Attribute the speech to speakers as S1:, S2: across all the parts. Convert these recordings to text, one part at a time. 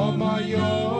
S1: For my yoke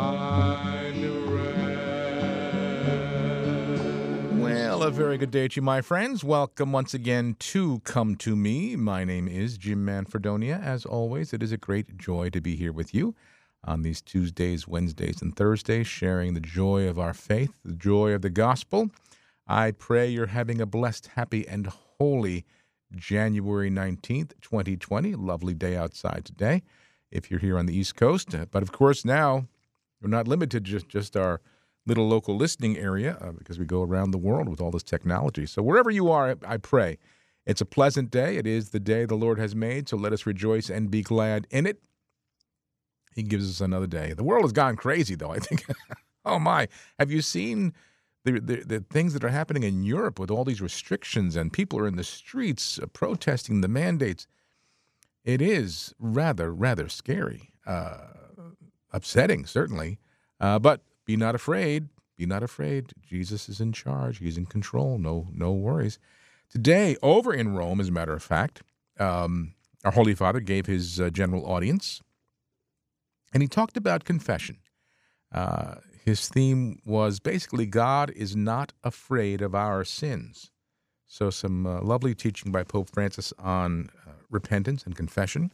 S2: A very good day to you, my friends. Welcome once again to Come to Me. My name is Jim Manfredonia. As always, it is a great joy to be here with you on these Tuesdays, Wednesdays, and Thursdays, sharing the joy of our faith, the joy of the gospel. I pray you're having a blessed, happy, and holy January 19th, 2020. Lovely day outside today if you're here on the East Coast. But of course, now we're not limited to just, just our little local listening area uh, because we go around the world with all this technology. So wherever you are, I pray it's a pleasant day. It is the day the Lord has made, so let us rejoice and be glad in it. He gives us another day. The world has gone crazy, though. I think. oh my! Have you seen the, the the things that are happening in Europe with all these restrictions and people are in the streets uh, protesting the mandates? It is rather rather scary, uh, upsetting certainly. Uh, but be not afraid. Be not afraid. Jesus is in charge. He's in control. No no worries. Today, over in Rome, as a matter of fact, um, our Holy Father gave his uh, general audience, and he talked about confession. Uh, his theme was basically God is not afraid of our sins. So, some uh, lovely teaching by Pope Francis on uh, repentance and confession.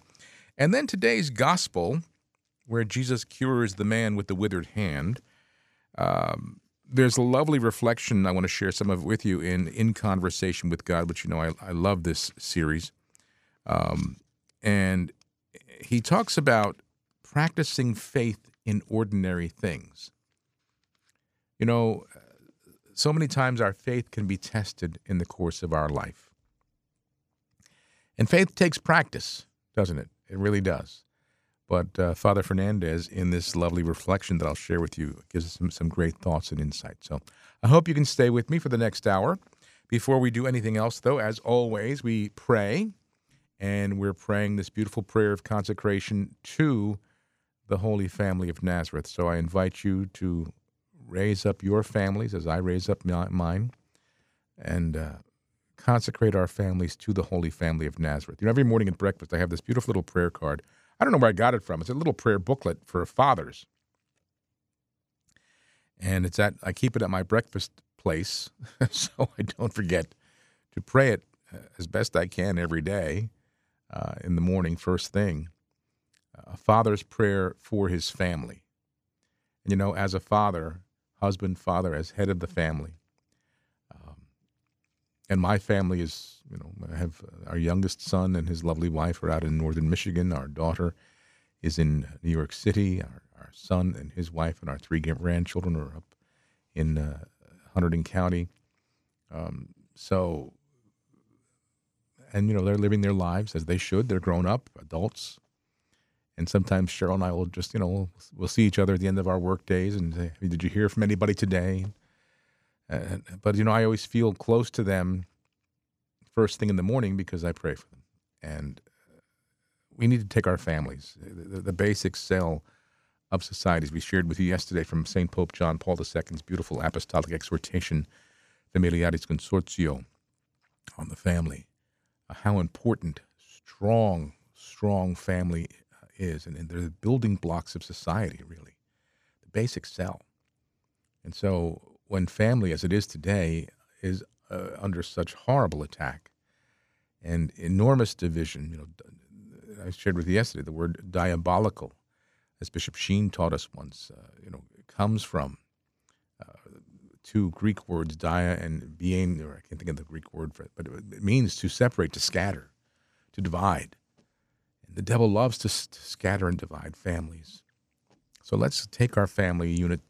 S2: And then today's gospel, where Jesus cures the man with the withered hand. Um, there's a lovely reflection. I want to share some of it with you in In Conversation with God, which you know I, I love this series. Um, and he talks about practicing faith in ordinary things. You know, so many times our faith can be tested in the course of our life. And faith takes practice, doesn't it? It really does. But uh, Father Fernandez, in this lovely reflection that I'll share with you, gives us some, some great thoughts and insight. So I hope you can stay with me for the next hour. Before we do anything else, though, as always, we pray, and we're praying this beautiful prayer of consecration to the Holy Family of Nazareth. So I invite you to raise up your families as I raise up mine and uh, consecrate our families to the Holy Family of Nazareth. You know, every morning at breakfast, I have this beautiful little prayer card. I don't know where I got it from. It's a little prayer booklet for fathers. And it's at, I keep it at my breakfast place so I don't forget to pray it uh, as best I can every day uh, in the morning, first thing. A father's prayer for his family. And, you know, as a father, husband, father, as head of the family, and my family is, you know, I have uh, our youngest son and his lovely wife are out in northern Michigan. Our daughter is in New York City. Our, our son and his wife and our three grandchildren are up in uh, Hunterdon County. Um, so, and you know, they're living their lives as they should. They're grown up adults. And sometimes Cheryl and I will just, you know, we'll, we'll see each other at the end of our work days and say, "Did you hear from anybody today?" Uh, but you know, I always feel close to them first thing in the morning because I pray for them, and uh, we need to take our families, the, the, basic cell of societies. We shared with you yesterday from Saint Pope John Paul II's beautiful apostolic exhortation, Familiaris Consortio, on the family, uh, how important, strong, strong family is, and, and they're the building blocks of society, really, the basic cell. And so, when family, as it is today, is uh, under such horrible attack and enormous division, you know, I shared with you yesterday the word diabolical, as Bishop Sheen taught us once. Uh, you know, comes from uh, two Greek words, dia and bien, or I can't think of the Greek word for it, but it, means to separate, to scatter, to divide. And the devil loves to, to scatter and divide families. So let's take our family unit,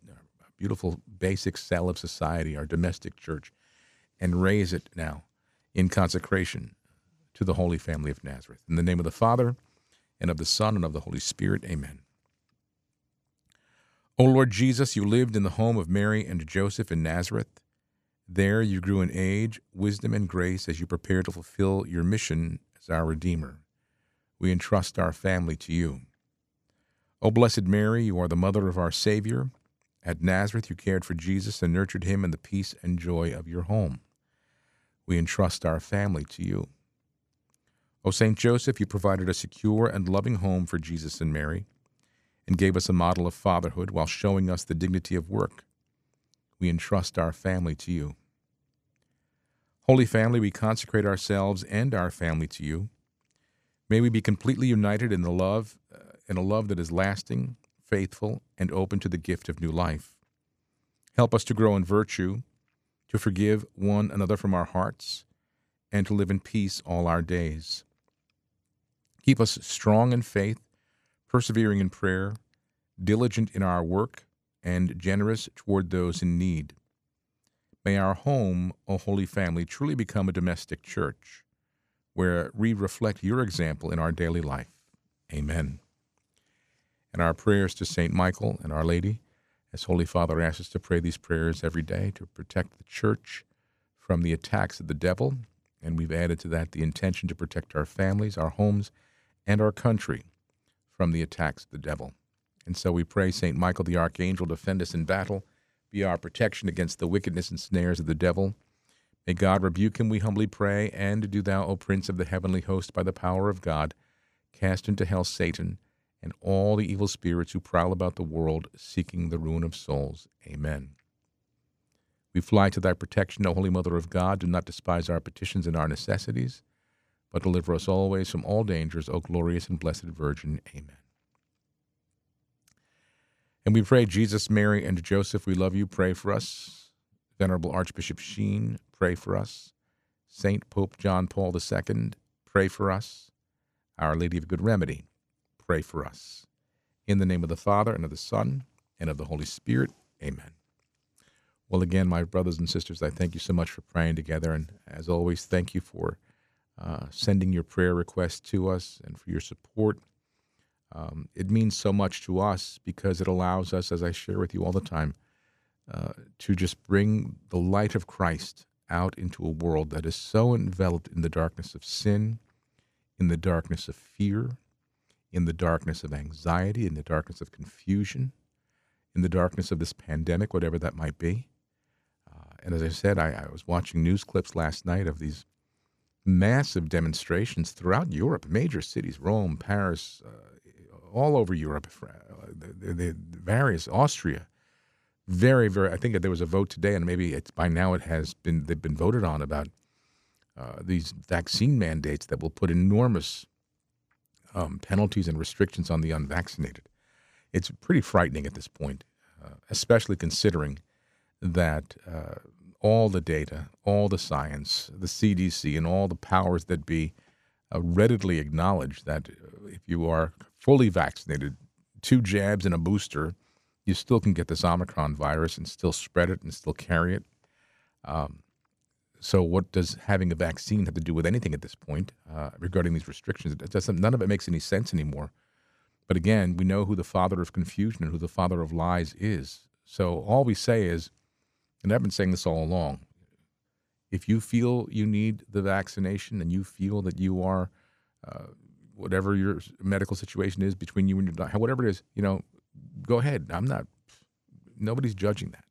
S2: beautiful basic cell of society, our domestic church, and raise it now in consecration to the Holy Family of Nazareth. In the name of the Father, and of the Son, and of the Holy Spirit, amen. O Lord Jesus, you lived in the home of Mary and Joseph in Nazareth. There you grew in age, wisdom, and grace as you prepared to fulfill your mission as our Redeemer. We entrust our family to you. O Blessed Mary, you are the mother of our Savior. At Nazareth, you cared for Jesus and nurtured him in the peace and joy of your home. We entrust our family to you. O Saint Joseph, you provided a secure and loving home for Jesus and Mary and gave us a model of fatherhood while showing us the dignity of work. We entrust our family to you. Holy Family, we consecrate ourselves and our family to you. May we be completely united in the love, uh, in a love that is lasting, faithful, and open to the gift of new life. Help us to grow in virtue, to forgive one another from our hearts, and to live in peace all our days. Keep us strong in faith, persevering in prayer, diligent in our work, and generous toward those in need. May our home, O Holy Family, truly become a domestic church where we reflect your example in our daily life. Amen. And our prayers to St. Michael and Our Lady, as Holy Father asks us to pray these prayers every day to protect the church from the attacks of the devil. And we've added to that the intention to protect our families, our homes, and our country from the attacks of the devil. And so we pray, St. Michael the Archangel, defend us in battle, be our protection against the wickedness and snares of the devil. May God rebuke him, we humbly pray, and do thou, O Prince of the heavenly host, by the power of God, cast into hell Satan and all the evil spirits who prowl about the world seeking the ruin of souls. Amen. We fly to thy protection, O Holy Mother of God. Do not despise our petitions and our necessities, but deliver us always from all dangers, O glorious and blessed Virgin. Amen. And we pray, Jesus, Mary, and Joseph, we love you. Pray for us. Venerable Archbishop Sheen, pray for us. Saint Pope John Paul II, pray for us. Our Lady of Good Remedy, pray for us. In the name of the Father, and of the Son, and of the Holy Spirit, amen. Well, again, my brothers and sisters, I thank you so much for praying together. And as always, thank you for uh, sending your prayer requests to us and for your support. Um, it means so much to us because it allows us, as I share with you all the time, uh, to just bring the light of Christ out into a world that is so enveloped in the darkness of sin, in the darkness of fear, in the darkness of anxiety, in the darkness of confusion, in the darkness of this pandemic, whatever that might be. Uh, and as I said, I, I was watching news clips last night of these massive demonstrations throughout Europe, major cities, Rome, Paris, uh, all over Europe, uh, the, the, the, various Austria. Very, very. I think there was a vote today, and maybe it's by now it has been. They've been voted on about uh, these vaccine mandates that will put enormous um, penalties and restrictions on the unvaccinated. It's pretty frightening at this point, uh, especially considering that uh, all the data, all the science, the CDC, and all the powers that be uh, readily acknowledge that uh, if you are fully vaccinated, two jabs and a booster, you still can get this Omicron virus and still spread it and still carry it. Um, so, what does having a vaccine have to do with anything at this point uh, regarding these restrictions? It doesn't, none of it makes any sense anymore. But again, we know who the father of confusion and who the father of lies is. So, all we say is, and I've been saying this all along, if you feel you need the vaccination and you feel that you are, uh, whatever your medical situation is between you and your doctor, whatever it is, you know, go ahead. I'm not, nobody's judging that.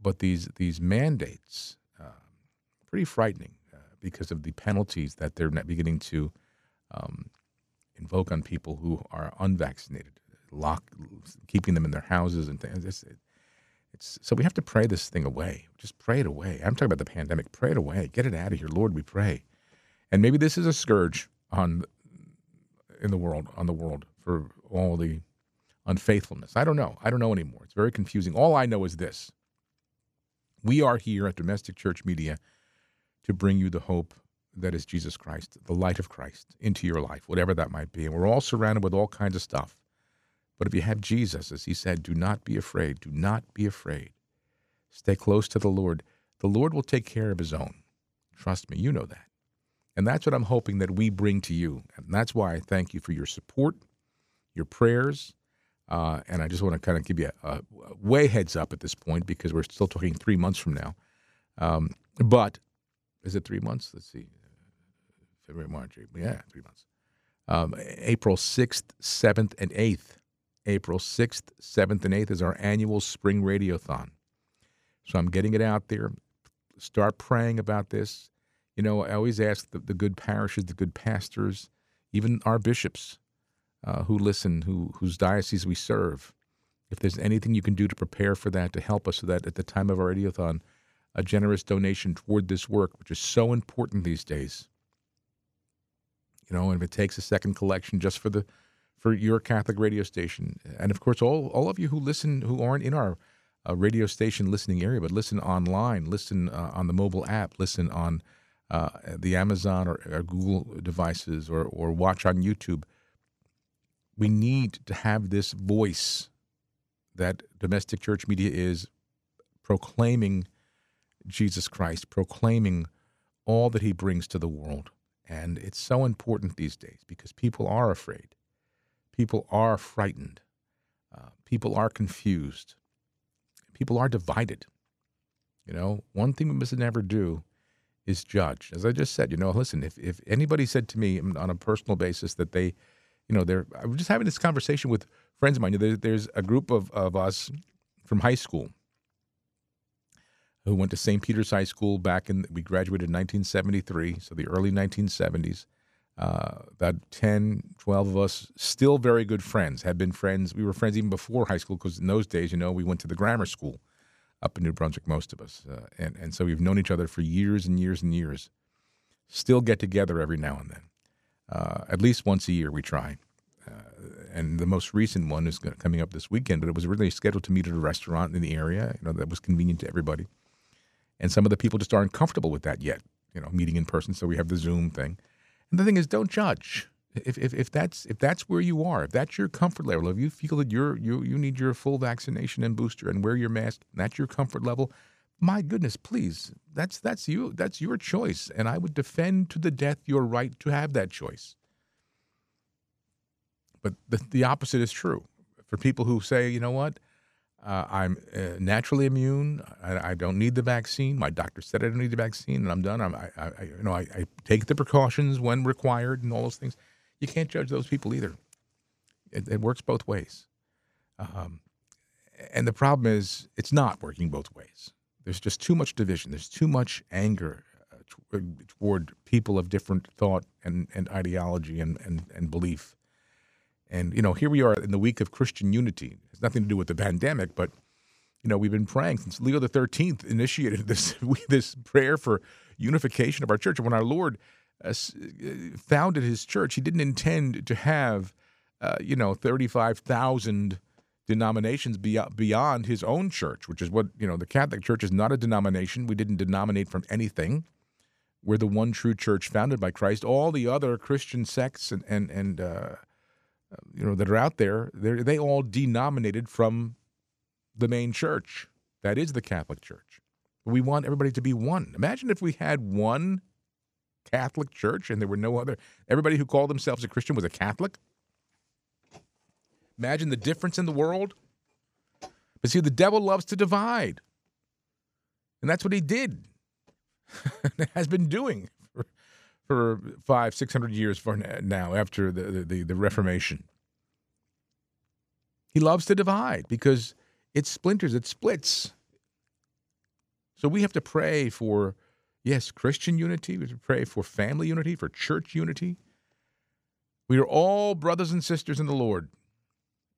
S2: But these these mandates, pretty frightening uh, because of the penalties that they're beginning to um, invoke on people who are unvaccinated, lock, keeping them in their houses and things. It's, it's, so we have to pray this thing away. Just pray it away. I'm talking about the pandemic. Pray it away. Get it out of here, Lord. We pray. And maybe this is a scourge on in the world on the world for all the unfaithfulness. I don't know. I don't know anymore. It's very confusing. All I know is this: we are here at Domestic Church Media to bring you the hope that is Jesus Christ, the light of Christ, into your life, whatever that might be. And we're all surrounded with all kinds of stuff. But if you have Jesus, as he said, do not be afraid. Do not be afraid. Stay close to the Lord. The Lord will take care of his own. Trust me, you know that. And that's what I'm hoping that we bring to you. And that's why I thank you for your support, your prayers. Uh, and I just want to kind of give you a, a way heads up at this point because we're still talking three months from now. Um, but is it three months? Let's see. February, March, April. Yeah, three months. Um, April 6th, 7th, and 8th. April 6th, 7th, and 8th is our annual spring radiothon. So I'm getting it out there. Start praying about this. You know, I always ask the, the good parishes, the good pastors, even our bishops uh, who listen, who whose diocese we serve, if there's anything you can do to prepare for that, to help us so that at the time of our radiothon, a generous donation toward this work, which is so important these days. You know, and if it takes a second collection just for the for your Catholic radio station, and of course, all all of you who listen who aren't in our uh, radio station listening area, but listen online, listen uh, on the mobile app, listen on uh, the Amazon or, or, Google devices, or or watch on YouTube. We need to have this voice that domestic church media is proclaiming Jesus Christ, proclaiming all that he brings to the world. And it's so important these days because people are afraid. People are frightened. Uh, people are confused. People are divided. You know, one thing we must never do is judge. As I just said, you know, listen, if, if anybody said to me on a personal basis that they, you know, they're, I was just having this conversation with friends of mine. There, there's a group of, of us from high school who went to St. Peter's High School back in, we graduated in 1973, so the early 1970s. Uh, about 10, 12 of us, still very good friends, had been friends. We were friends even before high school because in those days, you know, we went to the grammar school up in New Brunswick, most of us. Uh, and, and so we've known each other for years and years and years. Still get together every now and then. Uh, at least once a year, we try. Uh, and the most recent one is coming up this weekend, but it was originally scheduled to meet at a restaurant in the area, you know, that was convenient to everybody. And some of the people just aren't comfortable with that yet, you know, meeting in person. So we have the Zoom thing. And the thing is, don't judge. If, if, if that's if that's where you are, if that's your comfort level, if you feel that you're you you need your full vaccination and booster and wear your mask, and that's your comfort level, my goodness, please, that's that's you, that's your choice, and I would defend to the death your right to have that choice. But the, the opposite is true for people who say, you know what, uh, I'm uh, naturally immune. I, I, don't need the vaccine. My doctor said I don't need the vaccine, and I'm done. I'm, I, I you know, I, I, take the precautions when required, and all those things. You can't judge those people either. It, it works both ways, um, and the problem is it's not working both ways. There's just too much division. There's too much anger uh, toward people of different thought and, and ideology and, and, and belief. And, you know, here we are in the week of Christian unity. It has nothing to do with the pandemic, but, you know, we've been praying since Leo the 13th initiated this, this prayer for unification of our church. And when our Lord uh, uh founded his church, he didn't intend to have, uh, you know, 35,000 denominations beyond his own church, which is what, you know, the Catholic Church is not a denomination. We didn't denominate from anything. We're the one true church founded by Christ. All the other Christian sects and, and, and, uh, you know that are out there, they they all denominated from the main church. That is the Catholic Church. We want everybody to be one. Imagine if we had one Catholic Church and there were no other. Everybody who called themselves a Christian was a Catholic. Imagine the difference in the world. But see, the devil loves to divide. And that's what he did, has been doing for five, six hundred years for now after the, the, the Reformation. He loves to divide because it splinters, it splits. So we have to pray for, yes, Christian unity. We have to pray for family unity, for church unity. We are all brothers and sisters in the Lord.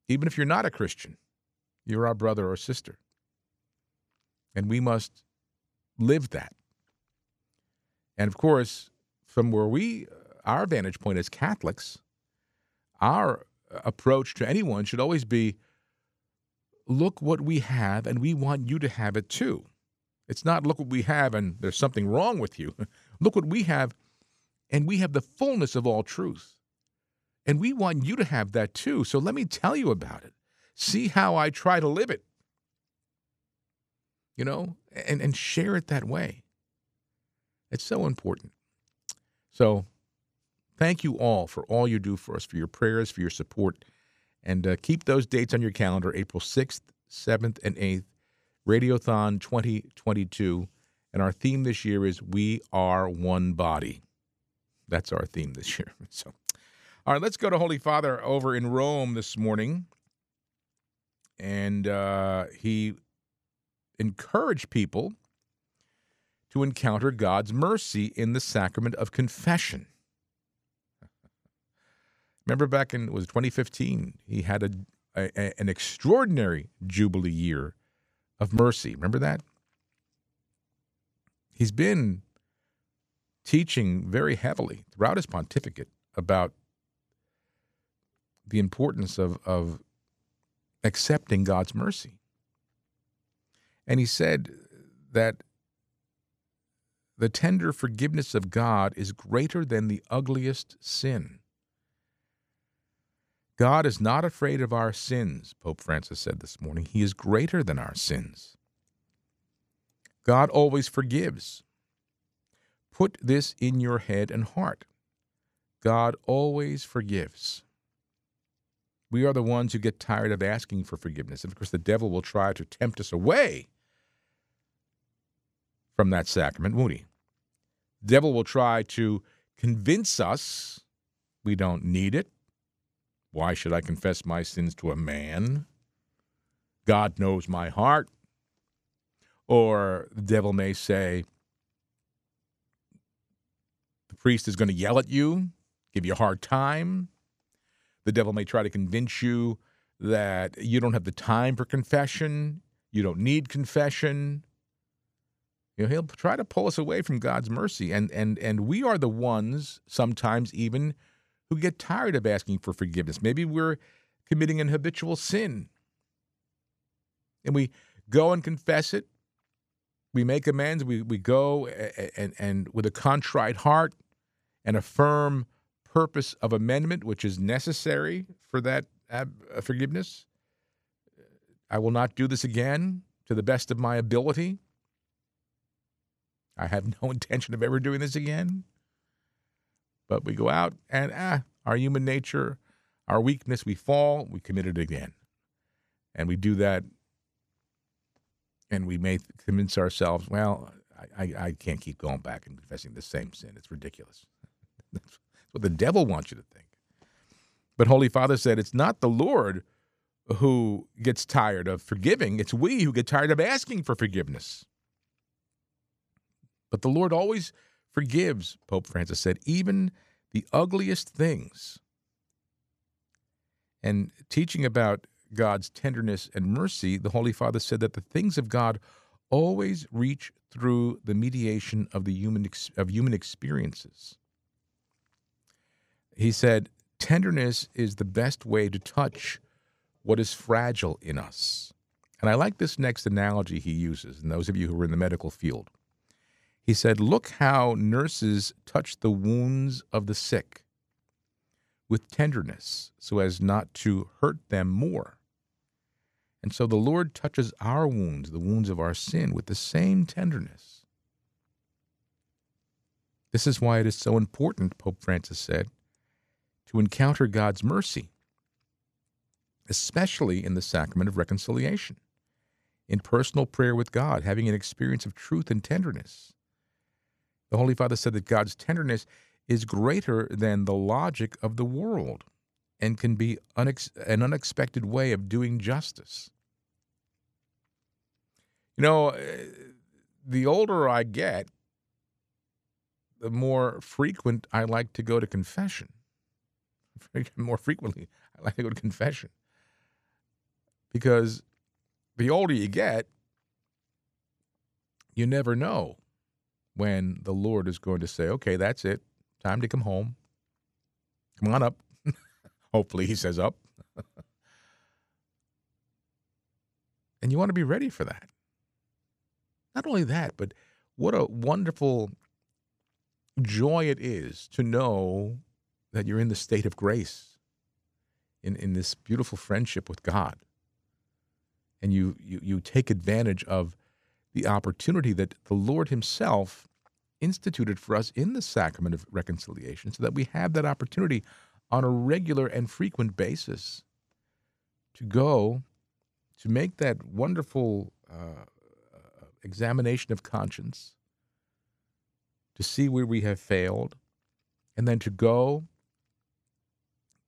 S2: Even if you're not a Christian, you're our brother or sister. And we must live that. And of course, from where we, our vantage point as Catholics, our approach to anyone should always be look what we have and we want you to have it too. It's not look what we have and there's something wrong with you. look what we have and we have the fullness of all truth. And we want you to have that too. So let me tell you about it. See how I try to live it. You know, and, and share it that way. It's so important. So thank you all for all you do for us, for your prayers, for your support. And uh, keep those dates on your calendar April 6th, 7th, and 8th, Radiothon 2022. And our theme this year is We Are One Body. That's our theme this year. So, all right, let's go to Holy Father over in Rome this morning. And uh, he encouraged people to encounter God's mercy in the sacrament of confession. Remember back in was 2015, he had a, a, an extraordinary jubilee year of mercy. Remember that? He's been teaching very heavily throughout his pontificate about the importance of, of accepting God's mercy. And he said that the tender forgiveness of God is greater than the ugliest sin. God is not afraid of our sins, Pope Francis said this morning. He is greater than our sins. God always forgives. Put this in your head and heart. God always forgives. We are the ones who get tired of asking for forgiveness. And of course, the devil will try to tempt us away from that sacrament, won't he? Devil will try to convince us we don't need it. Why should I confess my sins to a man? God knows my heart. Or the devil may say, the priest is going to yell at you, give you a hard time. The devil may try to convince you that you don't have the time for confession, you don't need confession. You know, he'll try to pull us away from God's mercy. And and and we are the ones sometimes even who get tired of asking for forgiveness. Maybe we're committing an habitual sin. And we go and confess it. We make amends. We, we go and, and, and with a contrite heart and a firm purpose of amendment, which is necessary for that uh, forgiveness. I will not do this again to the best of my ability. I have no intention of ever doing this again. But we go out and ah, our human nature, our weakness, we fall, we commit it again. And we do that and we may convince ourselves, well, I, I, I can't keep going back and confessing the same sin. It's ridiculous. That's what the devil wants you to think. But Holy Father said it's not the Lord who gets tired of forgiving, it's we who get tired of asking for forgiveness. But the Lord always forgives, Pope Francis said, even the ugliest things. And teaching about God's tenderness and mercy, the Holy Father said that the things of God always reach through the mediation of the human of human experiences. He said, tenderness is the best way to touch what is fragile in us. And I like this next analogy he uses, and those of you who are in the medical field. He said, Look how nurses touch the wounds of the sick with tenderness so as not to hurt them more. And so the Lord touches our wounds, the wounds of our sin, with the same tenderness. This is why it is so important, Pope Francis said, to encounter God's mercy, especially in the sacrament of reconciliation, in personal prayer with God, having an experience of truth and tenderness. The Holy Father said that God's tenderness is greater than the logic of the world and can be unex- an unexpected way of doing justice. You know, eh, the older I get, the more frequent I like to go to confession. More frequently, I like to go to confession. Because the older you get, you never know when the Lord is going to say, okay, that's it. Time to come home. Come on up. Hopefully, he says up. and you want to be ready for that. Not only that, but what a wonderful joy it is to know that you're in the state of grace, in, in this beautiful friendship with God. And you, you, you take advantage of the opportunity that the Lord Himself instituted for us in the sacrament of reconciliation so that we have that opportunity on a regular and frequent basis to go to make that wonderful uh, examination of conscience, to see where we have failed, and then to go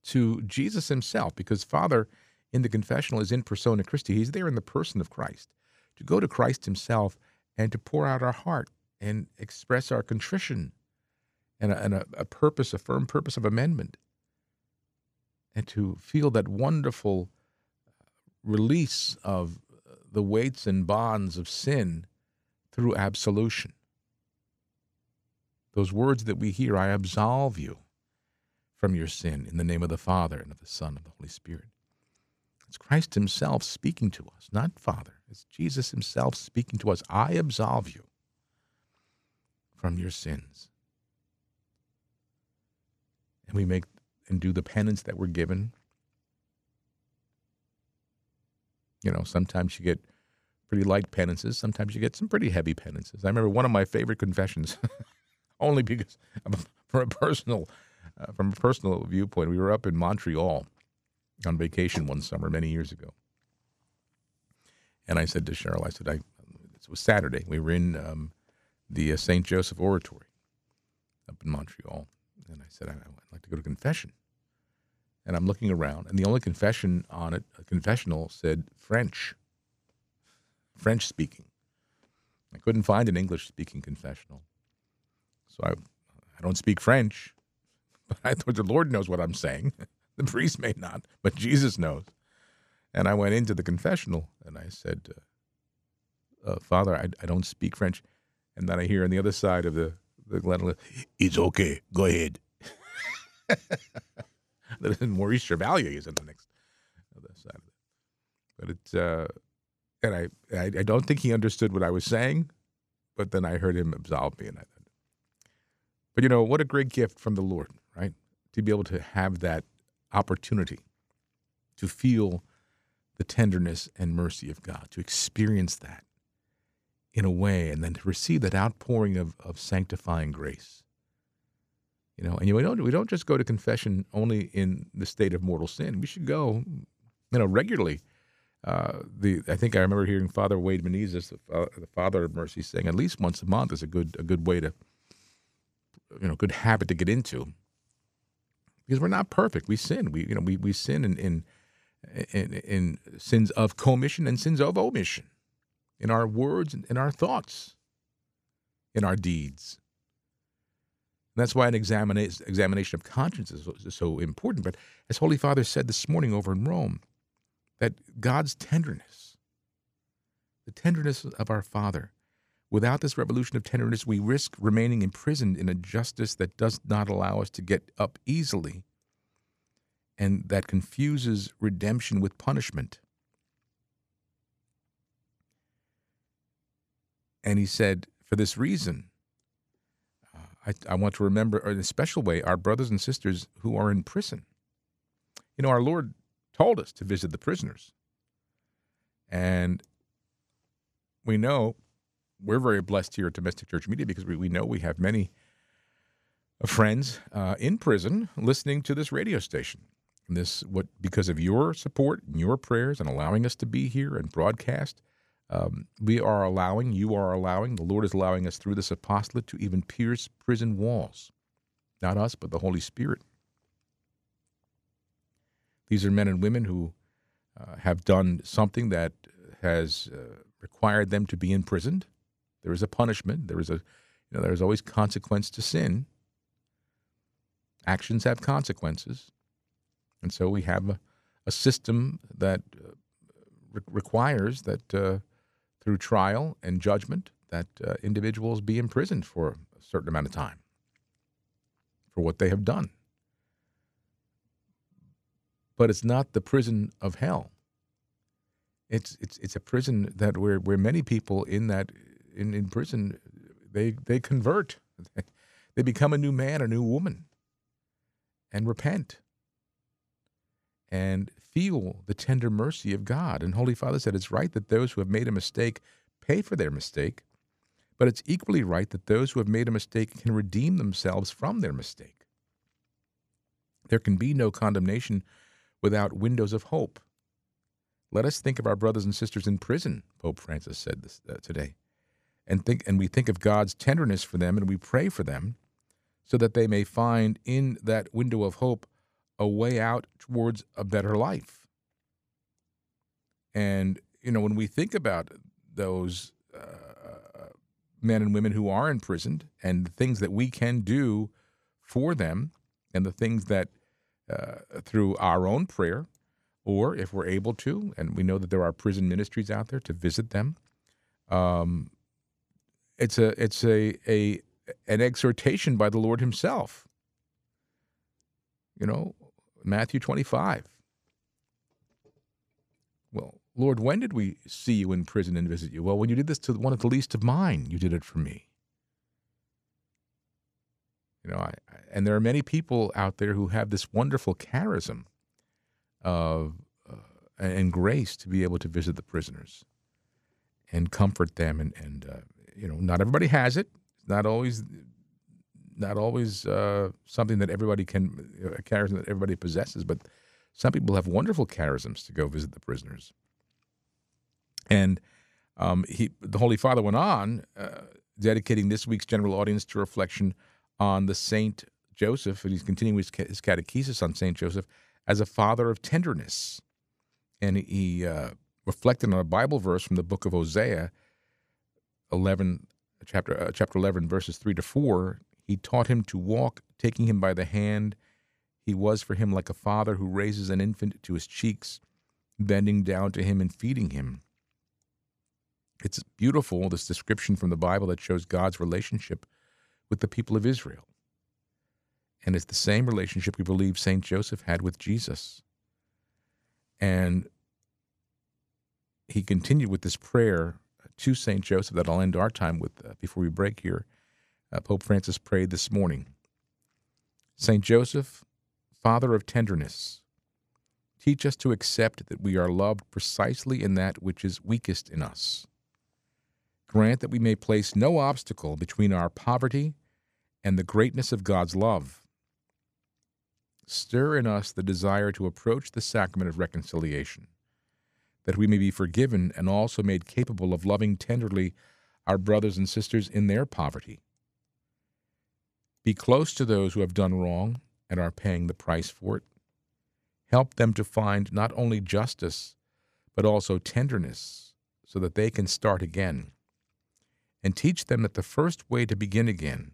S2: to Jesus himself, because Father in the confessional is in persona Christi. He's there in the person of Christ. To go to Christ himself and to pour out our heart and express our contrition and a, and a, a purpose, a firm purpose of amendment, and to feel that wonderful uh, release of the weights and bonds of sin through absolution. Those words that we hear, I absolve you from your sin in the name of the Father and of the Son and of the Holy Spirit. It's Christ Himself speaking to us, not Father. It's Jesus Himself speaking to us. I absolve you from your sins. And we make and do the penance that we're given You know, sometimes you get pretty light penances. Sometimes you get some pretty heavy penances. I remember one of my favorite confessions, only because from a personal, uh, from a personal viewpoint. We were up in Montreal on vacation one summer many years ago, and I said to Cheryl, I said, I it was Saturday. We were in um, the uh, Saint Joseph Oratory up in Montreal, and I said, I'd like to go to confession and I'm looking around, and the only confession on it, a confessional, said French, French speaking. I couldn't find an English speaking confessional, so I, I don't speak French, but I thought the Lord knows what I'm saying. the priest may not, but Jesus knows. And I went into the confessional and I said, uh, uh, Father, I, I don't speak French. And then I hear on the other side of the the Glen, it's okay, go ahead. then Maurice Chevalier is on the next other side of it. But it's uh, and I, I I don't think he understood what I was saying, but then I heard him absolve me, and I. But you know what a great gift from the Lord, right? To be able to have that opportunity to feel the tenderness and mercy of God, to experience that in a way, and then to receive that outpouring of, of sanctifying grace. You know, and we don't we don't just go to confession only in the state of mortal sin. We should go, you know, regularly. Uh, the I think I remember hearing Father Wade Menezes, the, uh, the Father of Mercy, saying at least once a month is a good a good way to, you know, good habit to get into. Because we're not perfect, we sin. We you know we we sin in in in, in sins of commission and sins of omission, in our words and in our thoughts, in our deeds. And that's why an examina- examination of conscience is, is so important. But as Holy Father said this morning over in Rome, that God's tenderness, the tenderness of our Father, without this revolution of tenderness, we risk remaining imprisoned in a justice that does not allow us to get up easily and that confuses redemption with punishment. And he said, for this reason, I, I want to remember in a special way our brothers and sisters who are in prison. You know, our Lord told us to visit the prisoners. And we know we're very blessed here at Domestic Church Media because we, we know we have many friends uh, in prison listening to this radio station. And this what because of your support and your prayers and allowing us to be here and broadcast um, we are allowing, you are allowing, the Lord is allowing us through this apostolate to even pierce prison walls. Not us, but the Holy Spirit. These are men and women who uh, have done something that has uh, required them to be imprisoned. There is a punishment. There is a, you know, there is always consequence to sin. Actions have consequences, and so we have a, a system that uh, re- requires that uh, through trial and judgment that uh, individuals be imprisoned for a certain amount of time for what they have done. But it's not the prison of hell. It's it's it's a prison that where where many people in that in, in prison they they convert. They become a new man, a new woman, and repent and feel the tender mercy of God. And Holy Father said it's right that those who have made a mistake pay for their mistake, But it's equally right that those who have made a mistake can redeem themselves from their mistake. There can be no condemnation without windows of hope. Let us think of our brothers and sisters in prison, Pope Francis said this uh, today. And think and we think of God's tenderness for them and we pray for them so that they may find in that window of hope a way out towards a better life. And you know, when we think about those uh, men and women who are imprisoned and the things that we can do for them, and the things that uh, through our own prayer, or if we're able to, and we know that there are prison ministries out there to visit them. Um, it's a it's a a an exhortation by the Lord Himself. You know, Matthew twenty five. Well, Lord, when did we see you in prison and visit you? Well, when you did this to one of the least of mine, you did it for me. You know, I, and there are many people out there who have this wonderful charism of uh, and grace to be able to visit the prisoners and comfort them, and and uh, you know, not everybody has it. It's not always, not always uh, something that everybody can a charism that everybody possesses, but some people have wonderful charisms to go visit the prisoners. And um, he, the Holy Father went on, uh, dedicating this week's general audience to reflection on the Saint Joseph, and he's continuing his, his catechesis on Saint Joseph as a father of tenderness. And he uh, reflected on a Bible verse from the book of Hosea, eleven chapter uh, chapter eleven verses three to four. He taught him to walk, taking him by the hand. He was for him like a father who raises an infant to his cheeks, bending down to him and feeding him. It's beautiful, this description from the Bible that shows God's relationship with the people of Israel. And it's the same relationship we believe St. Joseph had with Jesus. And he continued with this prayer to St. Joseph that I'll end our time with uh, before we break here. Uh, Pope Francis prayed this morning St. Joseph, Father of tenderness, teach us to accept that we are loved precisely in that which is weakest in us. Grant that we may place no obstacle between our poverty and the greatness of God's love. Stir in us the desire to approach the sacrament of reconciliation, that we may be forgiven and also made capable of loving tenderly our brothers and sisters in their poverty. Be close to those who have done wrong and are paying the price for it. Help them to find not only justice, but also tenderness, so that they can start again. And teach them that the first way to begin again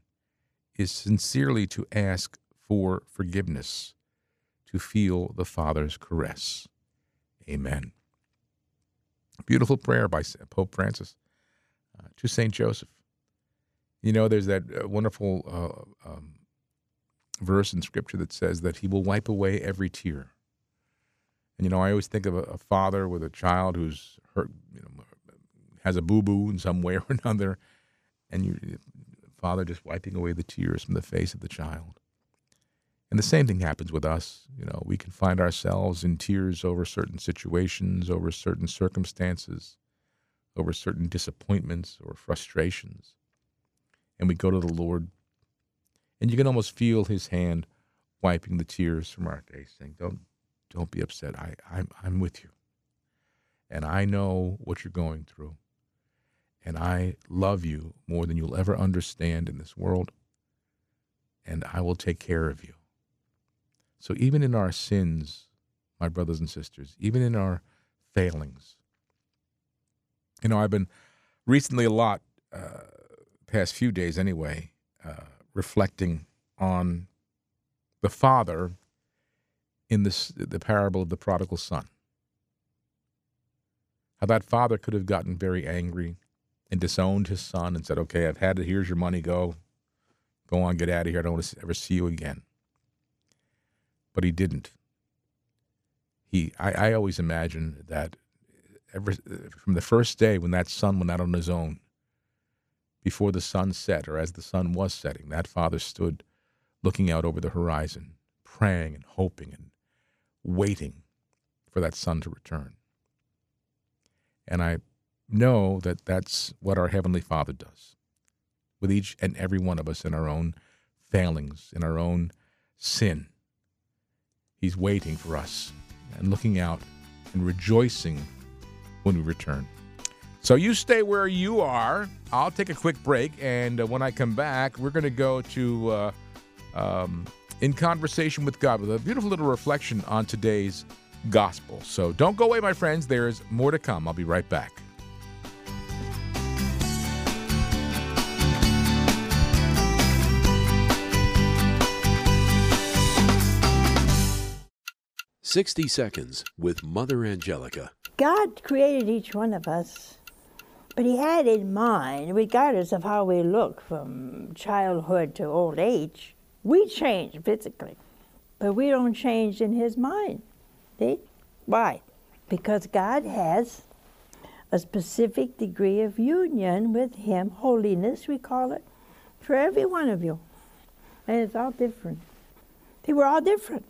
S2: is sincerely to ask for forgiveness, to feel the Father's caress. Amen. Beautiful prayer by Pope Francis uh, to St. Joseph. You know, there's that uh, wonderful uh, um, verse in Scripture that says that He will wipe away every tear. And, you know, I always think of a, a father with a child who's hurt, you know, has a boo boo in some way or another, and you, father just wiping away the tears from the face of the child. And the same thing happens with us. You know, we can find ourselves in tears over certain situations, over certain circumstances, over certain disappointments or frustrations. And we go to the Lord, and you can almost feel His hand wiping the tears from our face, saying, "Don't, don't be upset. I, I'm, I'm with you, and I know what you're going through, and I love you more than you'll ever understand in this world, and I will take care of you." So even in our sins, my brothers and sisters, even in our failings, you know, I've been recently a lot, uh, past few days anyway, uh, reflecting on the father in this the parable of the prodigal son. How that father could have gotten very angry and disowned his son and said, "Okay, I've had it. Here's your money. Go, go on, get out of here. I don't want to ever see you again." but he didn't. He, I, I always imagine that ever from the first day when that son went out on his own, before the sun set or as the sun was setting, that father stood looking out over the horizon, praying and hoping and waiting for that sun to return. And I know that that's what our Heavenly Father does. with each and every one of us in our own failings, in our own sin. He's waiting for us and looking out and rejoicing when we return. So you stay where you are. I'll take a quick break, and uh, when I come back, we're going to go to uh, um, in conversation with God with a beautiful little reflection on today's gospel. So don't go away, my friends. There's more to come. I'll be right back.
S3: Sixty Seconds with Mother Angelica.
S4: God created each one of us, but He had in mind, regardless of how we look from childhood to old age, we change physically, but we don't change in His mind. See? Why? Because God has a specific degree of union with Him, holiness, we call it, for every one of you. And it's all different. See, we're all different.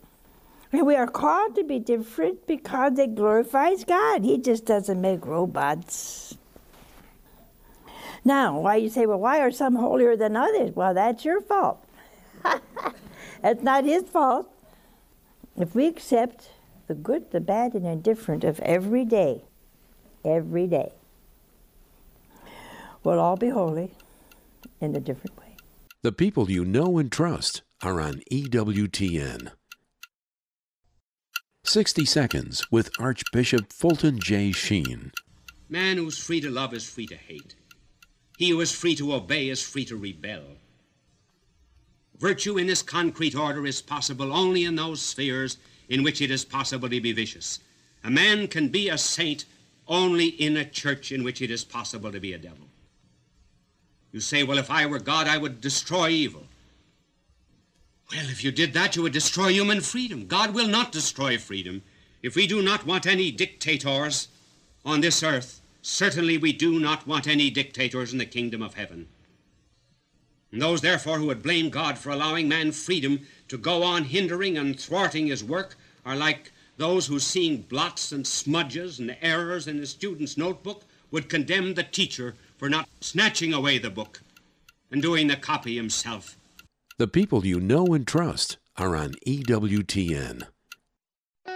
S4: And we are called to be different because it glorifies God. He just doesn't make robots. Now, why you say, well, why are some holier than others? Well, that's your fault. it's not his fault. If we accept the good, the bad, and indifferent of every day, every day, we'll all be holy in a different way.
S3: The people you know and trust are on EWTN. 60 Seconds with Archbishop Fulton J. Sheen.
S5: Man who's free to love is free to hate. He who is free to obey is free to rebel. Virtue in this concrete order is possible only in those spheres in which it is possible to be vicious. A man can be a saint only in a church in which it is possible to be a devil. You say, well, if I were God, I would destroy evil. Well, if you did that, you would destroy human freedom. God will not destroy freedom. If we do not want any dictators on this earth, certainly we do not want any dictators in the kingdom of heaven. And those, therefore, who would blame God for allowing man freedom to go on hindering and thwarting his work are like those who, seeing blots and smudges and errors in the student's notebook, would condemn the teacher for not snatching away the book and doing the copy himself.
S3: The people you know and trust are on EWTN.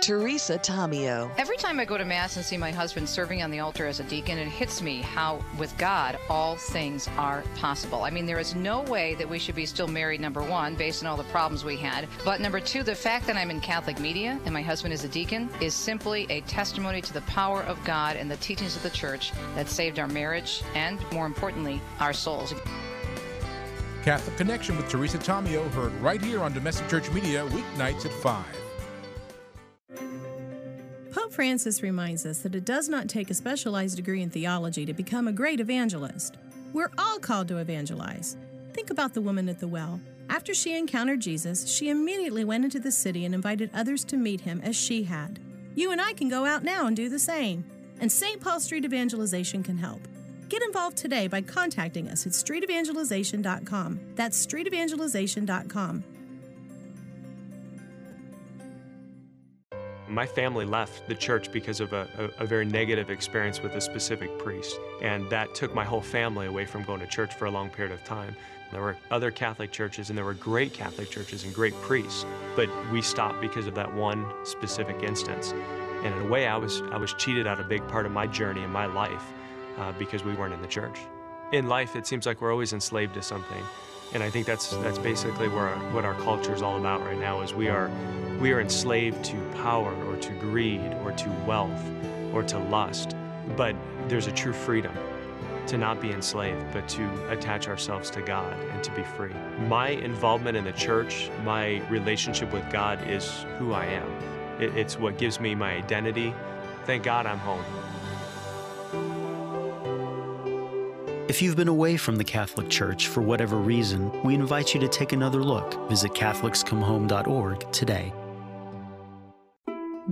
S6: Teresa Tomeo.
S7: Every time I go to Mass and see my husband serving on the altar as a deacon, it hits me how, with God, all things are possible. I mean, there is no way that we should be still married, number one, based on all the problems we had. But number two, the fact that I'm in Catholic media and my husband is a deacon is simply a testimony to the power of God and the teachings of the church that saved our marriage and, more importantly, our souls.
S2: Catholic Connection with Teresa Tomeo, heard right here on Domestic Church Media, weeknights at 5.
S8: Pope Francis reminds us that it does not take a specialized degree in theology to become a great evangelist. We're all called to evangelize. Think about the woman at the well. After she encountered Jesus, she immediately went into the city and invited others to meet him as she had. You and I can go out now and do the same. And St. Paul Street Evangelization can help. Get involved today by contacting us at streetevangelization.com. That's streetevangelization.com.
S9: My family left the church because of a, a, a, very negative experience with a specific priest, and that took my whole family away from going to church for a long period of time. There were other Catholic churches, and there were great Catholic churches and great priests, but we stopped because of that one specific instance. And in a way, I was, I was cheated out a big part of my journey in my life uh, because we weren't in the church. In life, it seems like we're always enslaved to something. And I think that's, that's basically where what our culture is all about right now is we are, we are enslaved to power or to greed or to wealth or to lust. But there's a true freedom to not be enslaved, but to attach ourselves to God and to be free. My involvement in the church, my relationship with God is who I am. It, it's what gives me my identity. Thank God I'm home.
S10: If you've been away from the Catholic Church for whatever reason, we invite you to take another look. Visit CatholicsComeHome.org today.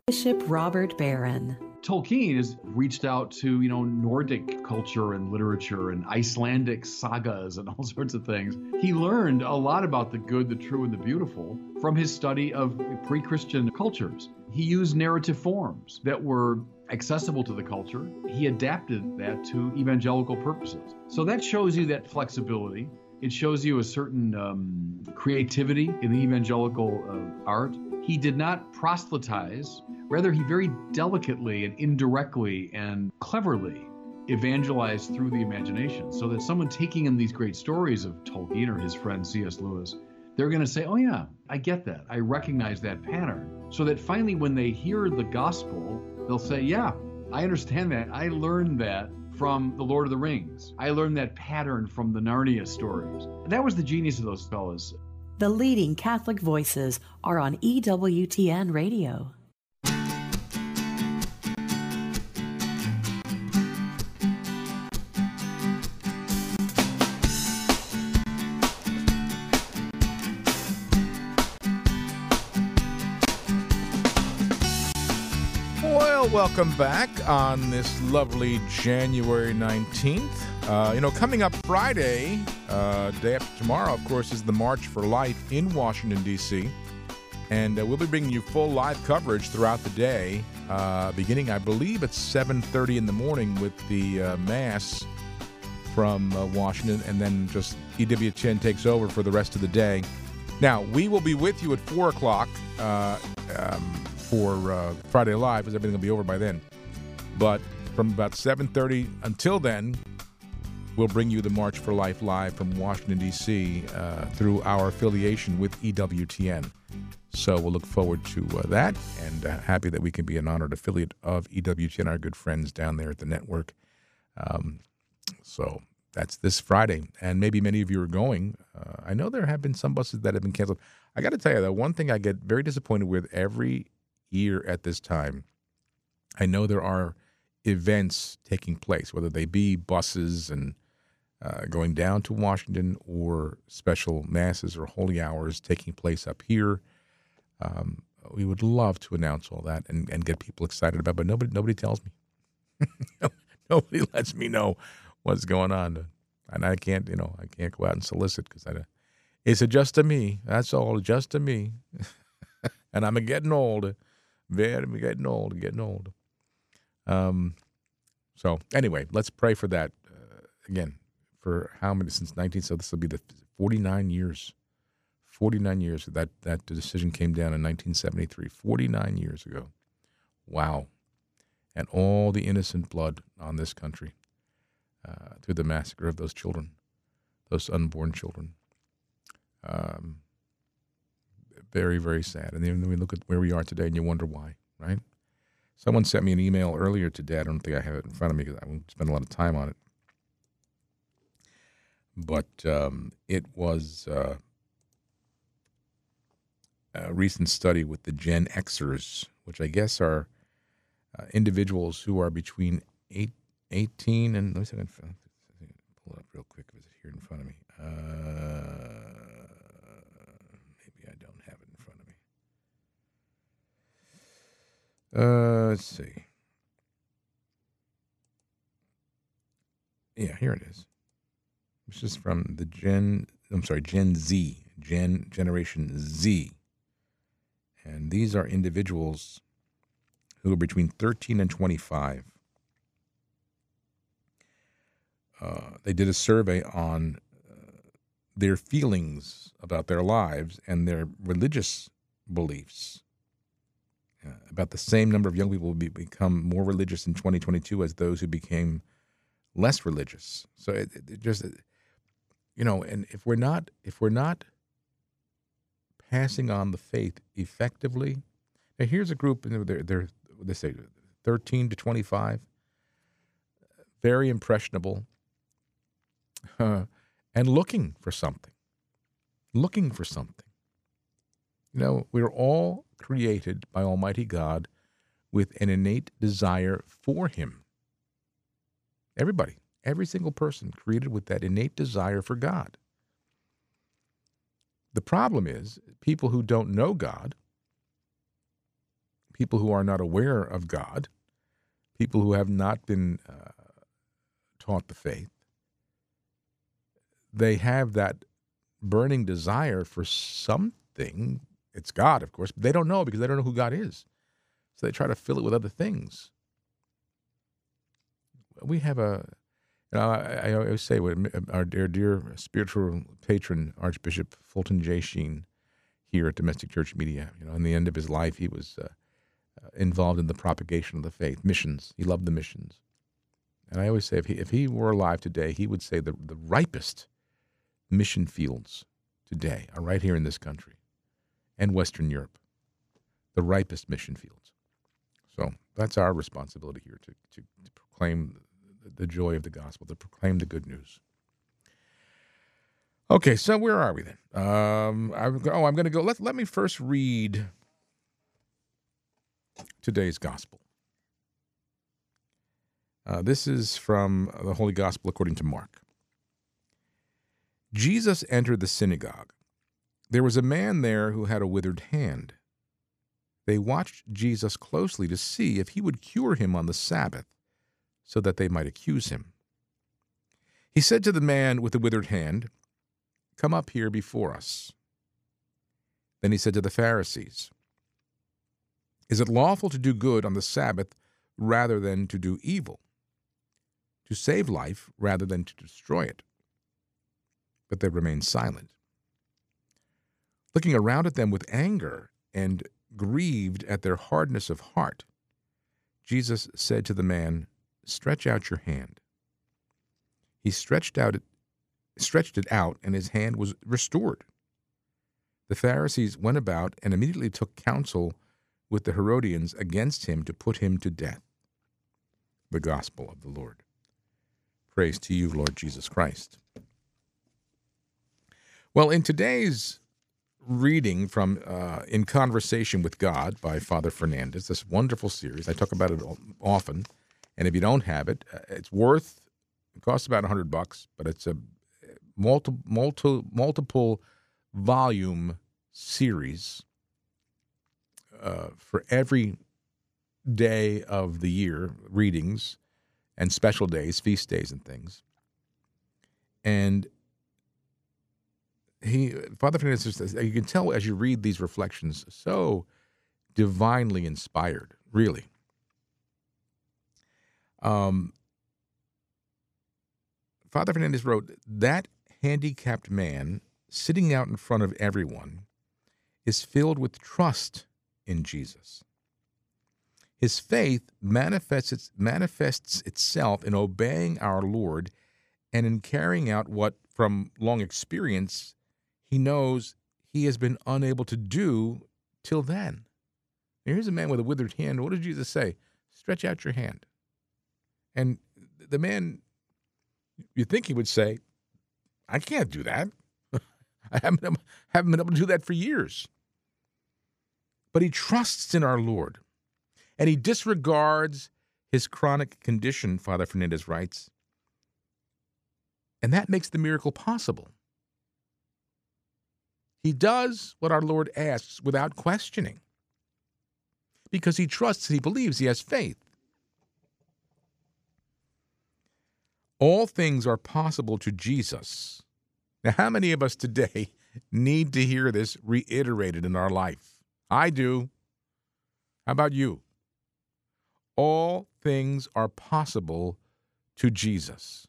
S6: Bishop Robert Barron.
S11: Tolkien has reached out to, you know, Nordic culture and literature and Icelandic sagas and all sorts of things. He learned a lot about the good, the true, and the beautiful from his study of pre Christian cultures. He used narrative forms that were accessible to the culture. He adapted that to evangelical purposes. So that shows you that flexibility. It shows you a certain um, creativity in the evangelical uh, art. He did not proselytize, rather, he very delicately and indirectly and cleverly evangelized through the imagination. So that someone taking in these great stories of Tolkien or his friend C.S. Lewis, they're going to say, Oh, yeah, I get that. I recognize that pattern. So that finally, when they hear the gospel, they'll say, Yeah, I understand that. I learned that from The Lord of the Rings. I learned that pattern from the Narnia stories. That was the genius of those fellas.
S6: The leading Catholic voices are on EWTN Radio.
S2: Welcome back on this lovely January 19th. Uh, you know, coming up Friday, uh, day after tomorrow, of course, is the March for Life in Washington, D.C. And uh, we'll be bringing you full live coverage throughout the day, uh, beginning, I believe, at 7.30 in the morning with the uh, Mass from uh, Washington, and then just EWTN takes over for the rest of the day. Now, we will be with you at 4 o'clock um, for uh, Friday Live, because everything will be over by then. But from about 7.30 until then, we'll bring you the March for Life live from Washington, D.C. Uh, through our affiliation with EWTN. So we'll look forward to uh, that and uh, happy that we can be an honored affiliate of EWTN, our good friends down there at the network. Um, so that's this Friday. And maybe many of you are going. Uh, I know there have been some buses that have been canceled. I got to tell you, that one thing I get very disappointed with every year at this time, I know there are events taking place, whether they be buses and uh, going down to Washington or special masses or holy hours taking place up here. Um, we would love to announce all that and, and get people excited about, it, but nobody nobody tells me. nobody lets me know what's going on, and I can't you know I can't go out and solicit because I. It's just to me. That's all. Just to me, and I'm getting old. Very getting old. Getting old. Um. So anyway, let's pray for that uh, again. For how many since 19? So this will be the 49 years. 49 years that that decision came down in 1973. 49 years ago. Wow. And all the innocent blood on this country uh, through the massacre of those children, those unborn children. Um, very, very sad. And then we look at where we are today and you wonder why, right? Someone sent me an email earlier today. I don't think I have it in front of me because I won't spend a lot of time on it. But um, it was uh, a recent study with the Gen Xers, which I guess are uh, individuals who are between eight, 18 and let me see if I can pull it up real quick. Is it here in front of me? Uh, maybe I don't have it in front of me. Uh, let's see. Yeah, here it is. This is from the Gen. I'm sorry, Gen Z, Gen Generation Z, and these are individuals who are between 13 and 25. Uh, they did a survey on uh, their feelings about their lives and their religious beliefs. Uh, about the same number of young people will be, become more religious in 2022 as those who became less religious. So it, it just, you know, and if we're not, if we're not passing on the faith effectively, now here's a group, they're, they're they say 13 to 25, very impressionable, uh, and looking for something. Looking for something. You know, we're all created by Almighty God with an innate desire for Him. Everybody, every single person created with that innate desire for God. The problem is people who don't know God people who are not aware of God, people who have not been uh, taught the faith, they have that burning desire for something. It's God, of course, but they don't know because they don't know who God is. So they try to fill it with other things. We have a, You know, I, I always say, our dear, dear spiritual patron, Archbishop Fulton J. Sheen, here at Domestic Church Media, you know, in the end of his life, he was uh, uh, involved in the propagation of the faith, missions. He loved the missions. And I always say, if he, if he were alive today, he would say the, the ripest mission fields today are right here in this country and Western Europe. The ripest mission fields. So that's our responsibility here to, to, to proclaim the joy of the gospel, to proclaim the good news. Okay, so where are we then? Um, I, oh, I'm going to go. Let, let me first read today's gospel. Uh, this is from the Holy Gospel according to Mark. Jesus entered the synagogue. There was a man there who had a withered hand. They watched Jesus closely to see if he would cure him on the Sabbath, so that they might accuse him. He said to the man with the withered hand, Come up here before us. Then he said to the Pharisees, Is it lawful to do good on the Sabbath rather than to do evil? To save life rather than to destroy it? But they remained silent. Looking around at them with anger and grieved at their hardness of heart, Jesus said to the man, Stretch out your hand. He stretched out it, stretched it out, and his hand was restored. The Pharisees went about and immediately took counsel with the Herodians against him to put him to death. The Gospel of the Lord. Praise to you, Lord Jesus Christ. Well, in today's reading from uh, In Conversation with God by Father Fernandez, this wonderful series, I talk about it often. And if you don't have it, uh, it's worth, it costs about 100 bucks, but it's a multi, multi, multiple volume series uh, for every day of the year, readings and special days, feast days, and things. And he, Father Fernandez, you can tell as you read these reflections, so divinely inspired, really. Um, Father Fernandez wrote that handicapped man sitting out in front of everyone is filled with trust in Jesus. His faith manifests, manifests itself in obeying our Lord and in carrying out what, from long experience, he knows he has been unable to do till then. here's a man with a withered hand. What did Jesus say? Stretch out your hand. And the man, you think he would say, I can't do that. I haven't, haven't been able to do that for years. But he trusts in our Lord and he disregards his chronic condition, Father Fernandez writes. And that makes the miracle possible. He does what our Lord asks without questioning because he trusts, he believes, he has faith. All things are possible to Jesus. Now, how many of us today need to hear this reiterated in our life? I do. How about you? All things are possible to Jesus.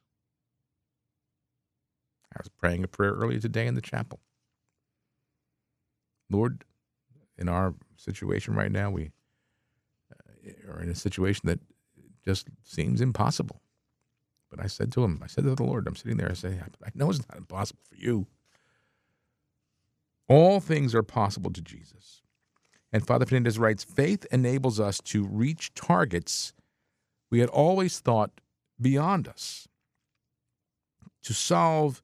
S2: I was praying a prayer earlier today in the chapel. Lord, in our situation right now, we uh, are in a situation that just seems impossible. But I said to him, I said to the Lord, I'm sitting there, I say, I know it's not impossible for you. All things are possible to Jesus. And Father Fernandez writes, faith enables us to reach targets we had always thought beyond us, to solve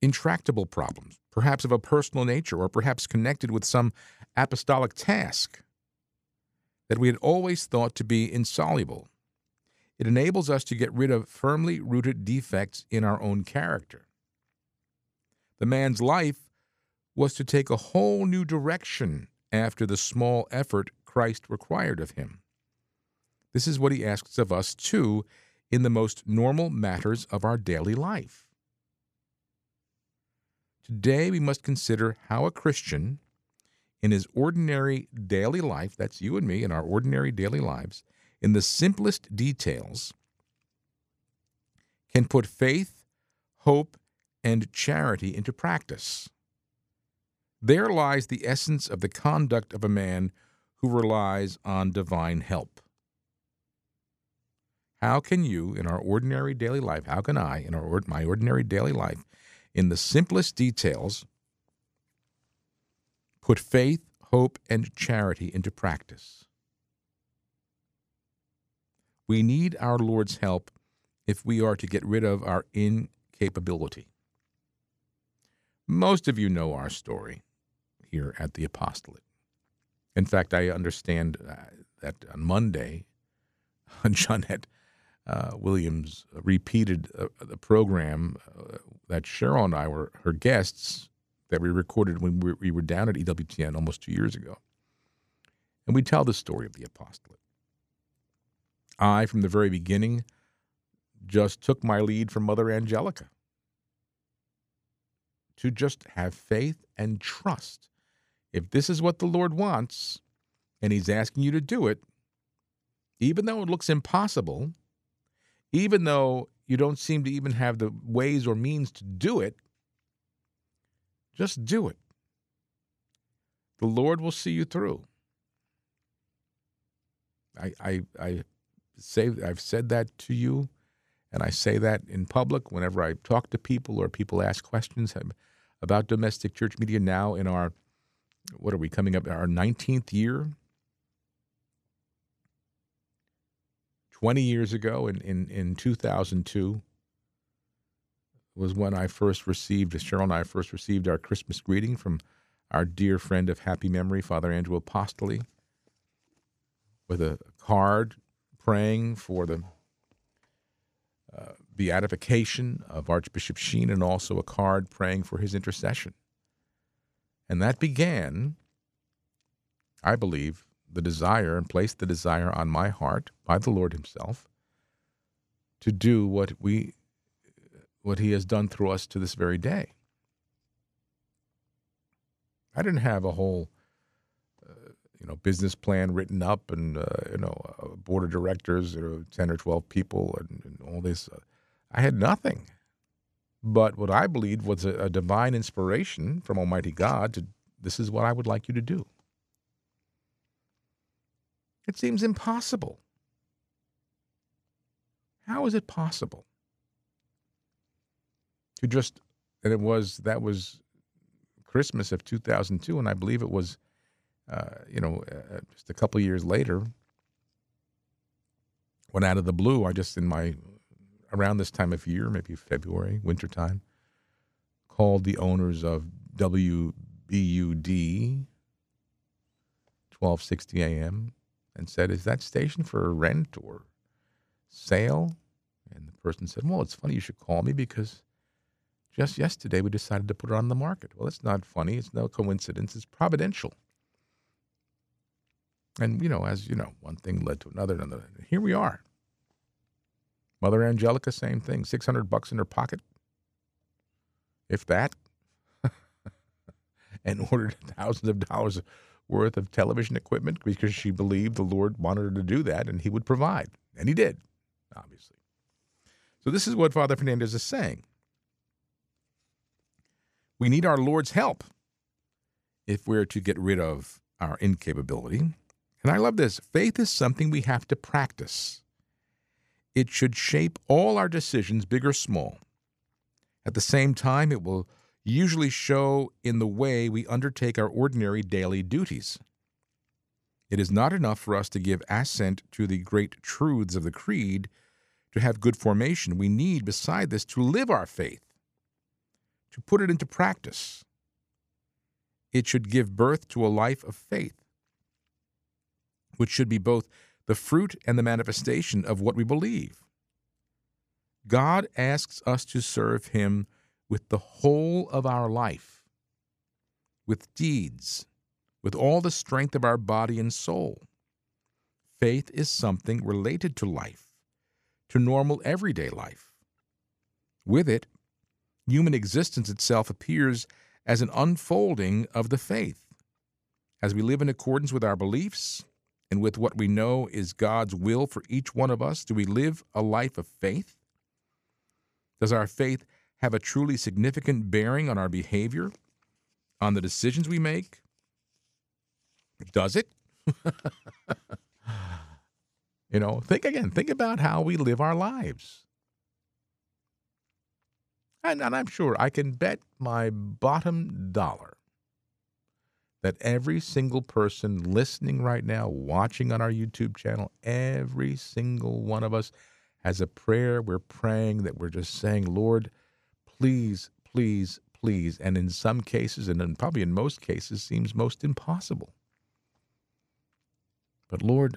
S2: intractable problems, perhaps of a personal nature or perhaps connected with some apostolic task that we had always thought to be insoluble. It enables us to get rid of firmly rooted defects in our own character. The man's life was to take a whole new direction after the small effort Christ required of him. This is what he asks of us, too, in the most normal matters of our daily life. Today, we must consider how a Christian, in his ordinary daily life, that's you and me in our ordinary daily lives, in the simplest details, can put faith, hope, and charity into practice. There lies the essence of the conduct of a man who relies on divine help. How can you, in our ordinary daily life, how can I, in our, my ordinary daily life, in the simplest details, put faith, hope, and charity into practice? We need our Lord's help if we are to get rid of our incapability. Most of you know our story here at the apostolate. In fact, I understand uh, that on Monday, Johnnette uh, Williams repeated uh, the program uh, that Cheryl and I were her guests that we recorded when we, we were down at EWTN almost two years ago. And we tell the story of the apostolate. I, from the very beginning, just took my lead from Mother Angelica to just have faith and trust. If this is what the Lord wants and He's asking you to do it, even though it looks impossible, even though you don't seem to even have the ways or means to do it, just do it. The Lord will see you through. I, I, I say I've said that to you, and I say that in public whenever I talk to people or people ask questions about domestic church media. Now in our what are we coming up our 19th year 20 years ago in, in, in 2002 was when I first received, Cheryl and I first received our Christmas greeting from our dear friend of happy memory, Father Andrew Apostoli, with a card praying for the uh, beatification of Archbishop Sheen and also a card praying for his intercession. And that began, I believe, the desire and placed the desire on my heart by the Lord Himself to do what we what He has done through us to this very day. I didn't have a whole uh, you know business plan written up and uh, you know a board of directors, know, ten or twelve people, and, and all this. Uh, I had nothing, but what I believed was a, a divine inspiration from Almighty God to this is what I would like you to do. It seems impossible. How is it possible to just, and it was, that was Christmas of 2002, and I believe it was, uh, you know, uh, just a couple years later, when out of the blue, I just in my, around this time of year, maybe February, wintertime, called the owners of WBUD 1260 AM and said, Is that station for rent or sale? And the person said, Well, it's funny you should call me because just yesterday we decided to put it on the market. Well, it's not funny. It's no coincidence. It's providential. And, you know, as you know, one thing led to another, another. Here we are. Mother Angelica, same thing. 600 bucks in her pocket, if that, and ordered thousands of dollars worth of television equipment because she believed the Lord wanted her to do that and he would provide. And he did, obviously. So, this is what Father Fernandez is saying. We need our Lord's help if we're to get rid of our incapability. And I love this faith is something we have to practice. It should shape all our decisions, big or small. At the same time, it will usually show in the way we undertake our ordinary daily duties. It is not enough for us to give assent to the great truths of the Creed to have good formation. We need, beside this, to live our faith, to put it into practice. It should give birth to a life of faith, which should be both the fruit and the manifestation of what we believe. God asks us to serve Him with the whole of our life, with deeds, with all the strength of our body and soul. Faith is something related to life, to normal everyday life. With it, human existence itself appears as an unfolding of the faith. As we live in accordance with our beliefs and with what we know is God's will for each one of us, do we live a life of faith? Does our faith have a truly significant bearing on our behavior, on the decisions we make? Does it? you know, think again, think about how we live our lives. And, and I'm sure I can bet my bottom dollar that every single person listening right now, watching on our YouTube channel, every single one of us has a prayer we're praying that we're just saying, Lord, please, please, please. And in some cases, and in, probably in most cases, seems most impossible. But Lord,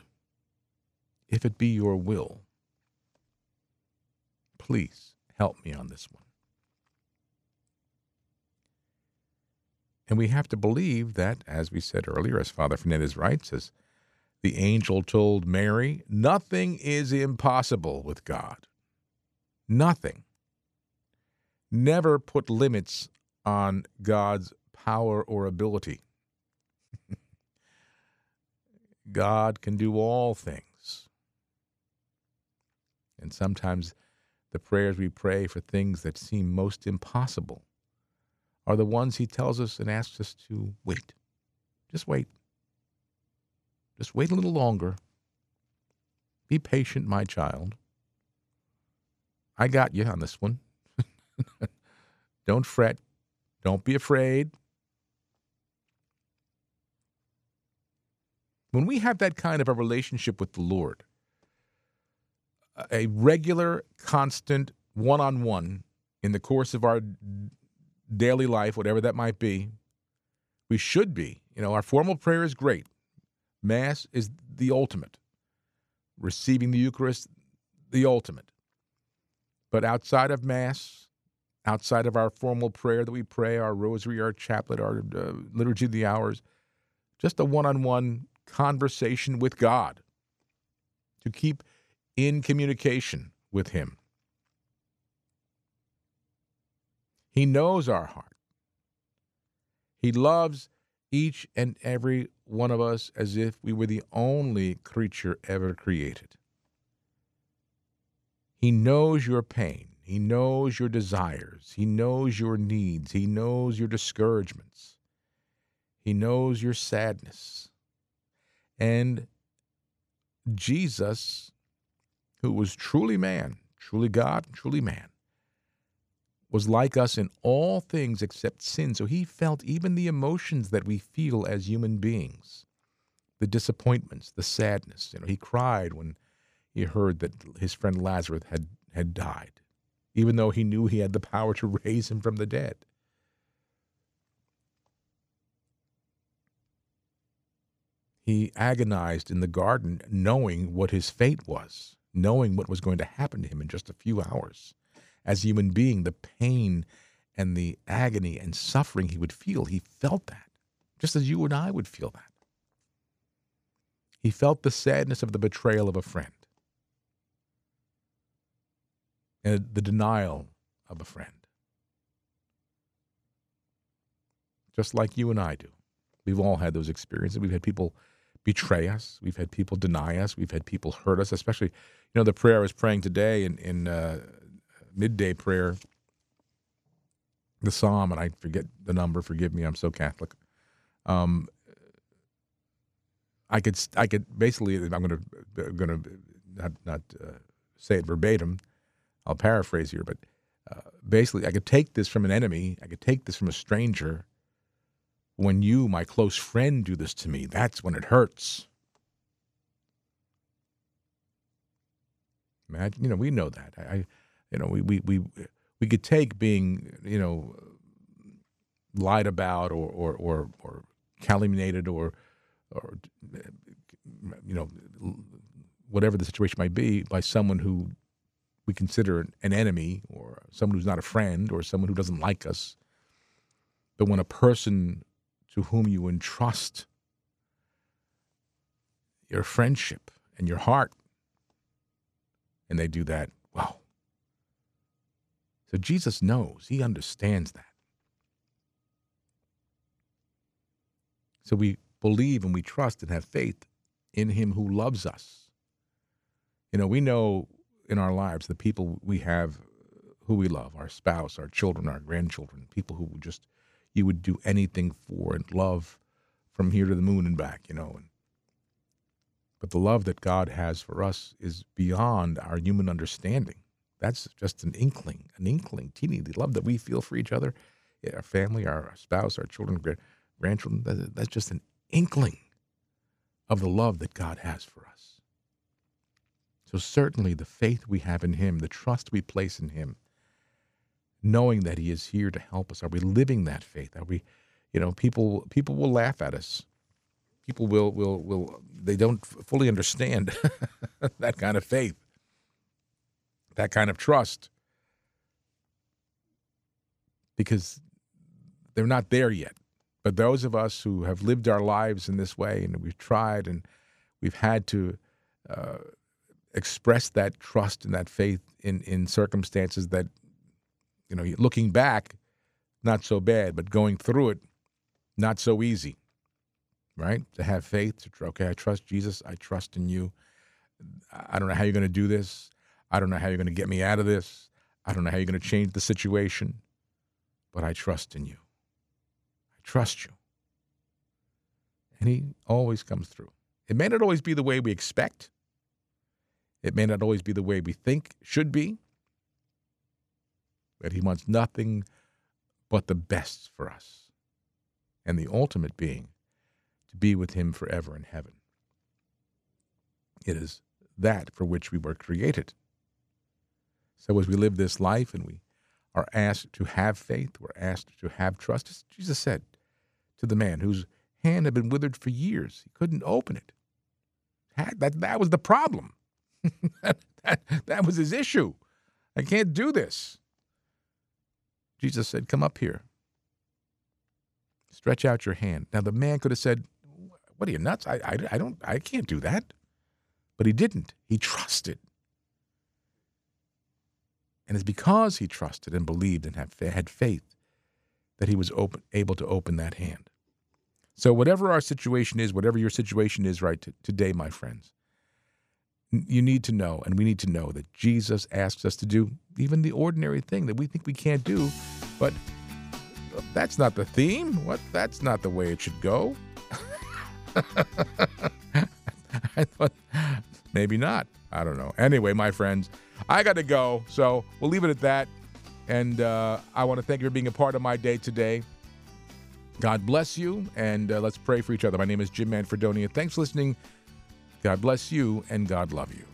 S2: if it be your will, please help me on this one. And we have to believe that, as we said earlier, as Father Fernandez writes, as the angel told Mary, nothing is impossible with God. Nothing. Never put limits on God's power or ability. God can do all things. And sometimes the prayers we pray for things that seem most impossible are the ones he tells us and asks us to wait. Just wait. Just wait a little longer. Be patient, my child. I got you on this one. Don't fret. Don't be afraid. When we have that kind of a relationship with the Lord, a regular, constant one on one in the course of our daily life, whatever that might be, we should be. You know, our formal prayer is great. Mass is the ultimate. Receiving the Eucharist, the ultimate. But outside of Mass, outside of our formal prayer that we pray, our rosary, our chaplet, our uh, liturgy of the hours, just a one on one conversation with God to keep in communication with Him. He knows our heart. He loves each and every one of us as if we were the only creature ever created. He knows your pain. He knows your desires. He knows your needs. He knows your discouragements. He knows your sadness. And Jesus, who was truly man, truly God, truly man, was like us in all things except sin. So he felt even the emotions that we feel as human beings the disappointments, the sadness. You know, he cried when he heard that his friend Lazarus had, had died, even though he knew he had the power to raise him from the dead. He agonized in the garden, knowing what his fate was, knowing what was going to happen to him in just a few hours as a human being, the pain and the agony and suffering he would feel, he felt that, just as you and I would feel that. He felt the sadness of the betrayal of a friend and the denial of a friend. Just like you and I do. We've all had those experiences. We've had people betray us. We've had people deny us. We've had people hurt us, especially, you know, the prayer I was praying today in, in uh, midday prayer, the psalm, and I forget the number. Forgive me, I'm so Catholic. Um, I could I could basically I'm going to going to not not uh, say it verbatim. I'll paraphrase here, but uh, basically I could take this from an enemy. I could take this from a stranger. When you, my close friend, do this to me, that's when it hurts. Imagine, you know, we know that. I, you know, we, we, we, we could take being, you know, lied about or, or, or, or calumniated or, or, you know, whatever the situation might be by someone who we consider an enemy or someone who's not a friend or someone who doesn't like us. But when a person to whom you entrust your friendship and your heart, and they do that, wow, so Jesus knows, he understands that. So we believe and we trust and have faith in him who loves us. You know, we know in our lives the people we have who we love, our spouse, our children, our grandchildren, people who just you would do anything for and love from here to the moon and back, you know. And, but the love that God has for us is beyond our human understanding. That's just an inkling, an inkling, teeny, the love that we feel for each other, our family, our spouse, our children, grandchildren. That's just an inkling of the love that God has for us. So, certainly, the faith we have in Him, the trust we place in Him, knowing that He is here to help us, are we living that faith? Are we, you know, people people will laugh at us. People will will will they don't fully understand that kind of faith, that kind of trust, because they're not there yet. But those of us who have lived our lives in this way and we've tried and we've had to uh, express that trust and that faith in, in circumstances that, you know, looking back, not so bad, but going through it, not so easy, right? To have faith, to, okay, I trust Jesus, I trust in you. I don't know how you're going to do this. I don't know how you're going to get me out of this. I don't know how you're going to change the situation, but I trust in you I trust you. And he always comes through. It may not always be the way we expect, it may not always be the way we think should be, but he wants nothing but the best for us. And the ultimate being to be with him forever in heaven. It is that for which we were created. So as we live this life and we are asked to have faith, we're asked to have trust, as Jesus said, to the man whose hand had been withered for years. He couldn't open it. That, that was the problem. that, that, was his issue. I can't do this. Jesus said, Come up here. Stretch out your hand. Now, the man could have said, What are you, nuts? I, I, I, don't, I can't do that. But he didn't. He trusted. And it's because he trusted and believed and had, faith that he was open, able to open that hand. So, whatever our situation is, whatever your situation is right today, my friends, you need to know, and we need to know that Jesus asks us to do even the ordinary thing that we think we can't do, but that's not the theme. What? That's not the way it should go. I thought maybe not. I don't know. Anyway, my friends, I got to go, so we'll leave it at that. And uh, I want to thank you for being a part of my day today. God bless you, and uh, let's pray for each other. My name is Jim Manfredonia. Thanks for listening. God bless you, and God love you.